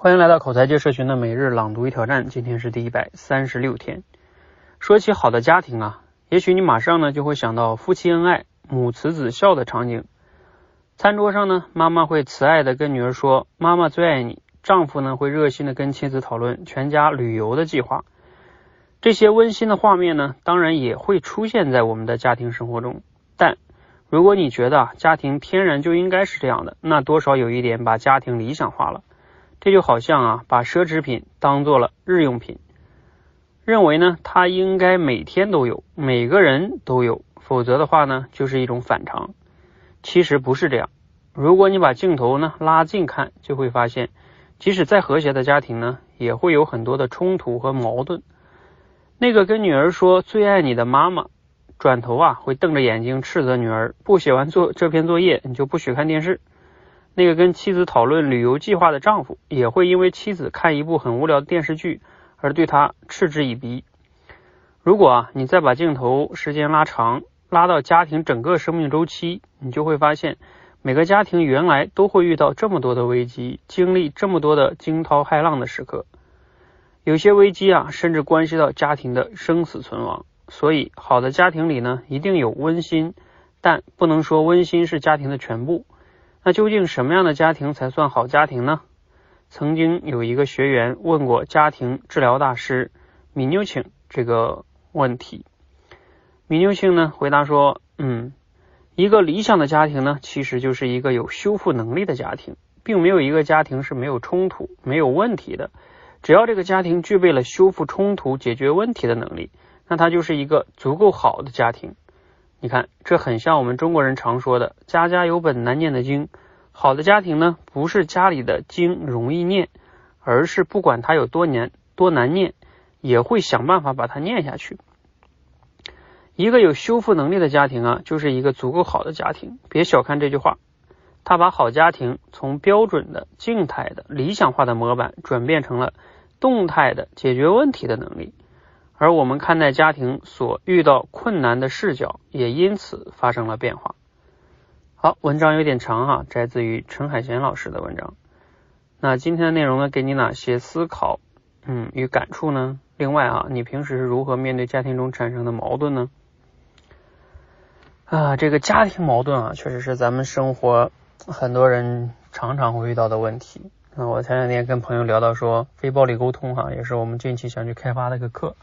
欢迎来到口才界社群的每日朗读与挑战，今天是第一百三十六天。说起好的家庭啊，也许你马上呢就会想到夫妻恩爱、母慈子孝的场景。餐桌上呢，妈妈会慈爱的跟女儿说：“妈妈最爱你。”丈夫呢会热心的跟妻子讨论全家旅游的计划。这些温馨的画面呢，当然也会出现在我们的家庭生活中。但如果你觉得家庭天然就应该是这样的，那多少有一点把家庭理想化了。这就好像啊，把奢侈品当做了日用品，认为呢它应该每天都有，每个人都有，否则的话呢就是一种反常。其实不是这样。如果你把镜头呢拉近看，就会发现，即使再和谐的家庭呢，也会有很多的冲突和矛盾。那个跟女儿说最爱你的妈妈，转头啊会瞪着眼睛斥责女儿，不写完作这篇作业，你就不许看电视。那个跟妻子讨论旅游计划的丈夫，也会因为妻子看一部很无聊的电视剧而对他嗤之以鼻。如果啊，你再把镜头时间拉长，拉到家庭整个生命周期，你就会发现，每个家庭原来都会遇到这么多的危机，经历这么多的惊涛骇浪的时刻。有些危机啊，甚至关系到家庭的生死存亡。所以，好的家庭里呢，一定有温馨，但不能说温馨是家庭的全部。那究竟什么样的家庭才算好家庭呢？曾经有一个学员问过家庭治疗大师米纽庆这个问题。米纽庆呢回答说：“嗯，一个理想的家庭呢，其实就是一个有修复能力的家庭，并没有一个家庭是没有冲突、没有问题的。只要这个家庭具备了修复冲突、解决问题的能力，那它就是一个足够好的家庭。”你看，这很像我们中国人常说的“家家有本难念的经”。好的家庭呢，不是家里的经容易念，而是不管它有多难多难念，也会想办法把它念下去。一个有修复能力的家庭啊，就是一个足够好的家庭。别小看这句话，他把好家庭从标准的静态的理想化的模板，转变成了动态的解决问题的能力。而我们看待家庭所遇到困难的视角也因此发生了变化。好，文章有点长哈，摘自于陈海贤老师的文章。那今天的内容呢，给你哪些思考嗯与感触呢？另外啊，你平时是如何面对家庭中产生的矛盾呢？啊，这个家庭矛盾啊，确实是咱们生活很多人常常会遇到的问题。那我前两天跟朋友聊到说，非暴力沟通哈，也是我们近期想去开发的一个课。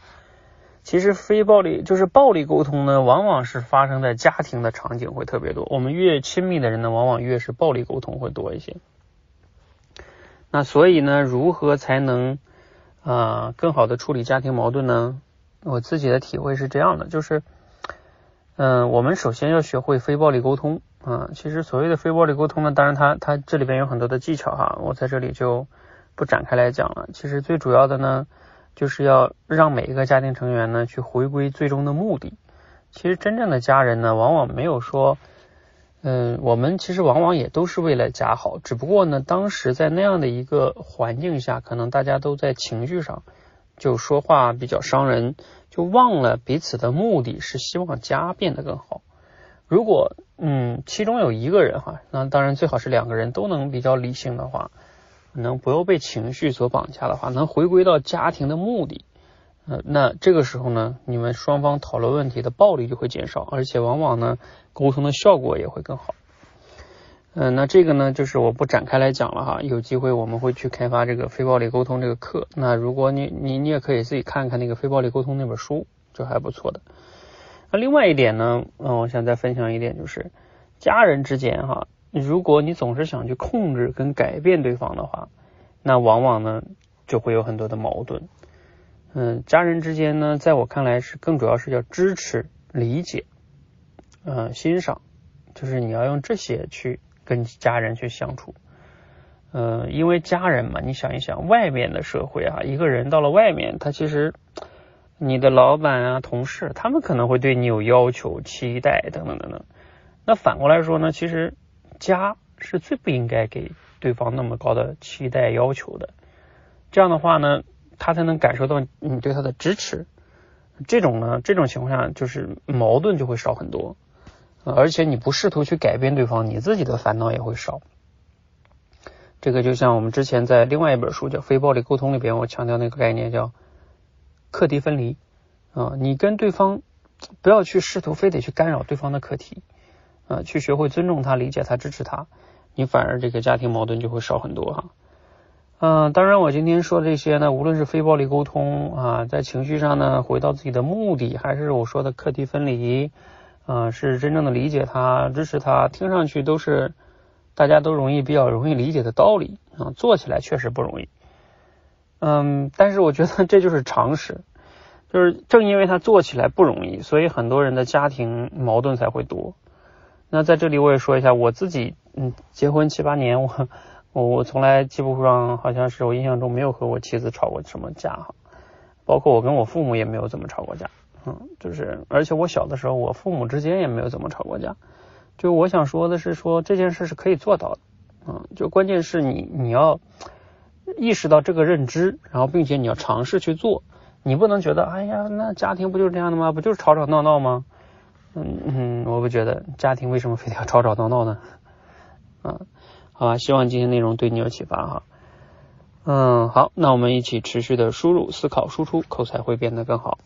其实非暴力就是暴力沟通呢，往往是发生在家庭的场景会特别多。我们越亲密的人呢，往往越是暴力沟通会多一些。那所以呢，如何才能啊更好的处理家庭矛盾呢？我自己的体会是这样的，就是嗯，我们首先要学会非暴力沟通啊。其实所谓的非暴力沟通呢，当然它它这里边有很多的技巧哈，我在这里就不展开来讲了。其实最主要的呢。就是要让每一个家庭成员呢去回归最终的目的。其实真正的家人呢，往往没有说，嗯，我们其实往往也都是为了家好，只不过呢，当时在那样的一个环境下，可能大家都在情绪上就说话比较伤人，就忘了彼此的目的是希望家变得更好。如果嗯，其中有一个人哈，那当然最好是两个人都能比较理性的话。能不要被情绪所绑架的话，能回归到家庭的目的，呃，那这个时候呢，你们双方讨论问题的暴力就会减少，而且往往呢，沟通的效果也会更好。嗯，那这个呢，就是我不展开来讲了哈，有机会我们会去开发这个非暴力沟通这个课。那如果你你你也可以自己看看那个非暴力沟通那本书，就还不错的。那另外一点呢，嗯，我想再分享一点，就是家人之间哈。如果你总是想去控制跟改变对方的话，那往往呢就会有很多的矛盾。嗯，家人之间呢，在我看来是更主要是要支持、理解、嗯欣赏，就是你要用这些去跟家人去相处。嗯，因为家人嘛，你想一想，外面的社会啊，一个人到了外面，他其实你的老板啊、同事，他们可能会对你有要求、期待等等等等。那反过来说呢，其实。家是最不应该给对方那么高的期待要求的，这样的话呢，他才能感受到你对他的支持。这种呢，这种情况下就是矛盾就会少很多，而且你不试图去改变对方，你自己的烦恼也会少。这个就像我们之前在另外一本书叫《非暴力沟通》里边，我强调那个概念叫课题分离啊，你跟对方不要去试图非得去干扰对方的课题啊，去学会尊重他、理解他、支持他，你反而这个家庭矛盾就会少很多哈。嗯，当然我今天说这些呢，无论是非暴力沟通啊，在情绪上呢回到自己的目的，还是我说的课题分离啊，是真正的理解他、支持他，听上去都是。大家都容易比较容易理解的道理啊，做起来确实不容易。嗯，但是我觉得这就是常识，就是正因为他做起来不容易，所以很多人的家庭矛盾才会多。那在这里我也说一下，我自己嗯，结婚七八年，我我我从来基本上好像是我印象中没有和我妻子吵过什么架哈，包括我跟我父母也没有怎么吵过架，嗯，就是而且我小的时候，我父母之间也没有怎么吵过架。就我想说的是，说这件事是可以做到的，嗯，就关键是你你要意识到这个认知，然后并且你要尝试去做，你不能觉得，哎呀，那家庭不就是这样的吗？不就是吵吵闹闹吗？嗯嗯，我不觉得家庭为什么非得要吵吵闹闹呢？嗯，好吧，希望今天内容对你有启发哈。嗯，好，那我们一起持续的输入、思考、输出，口才会变得更好。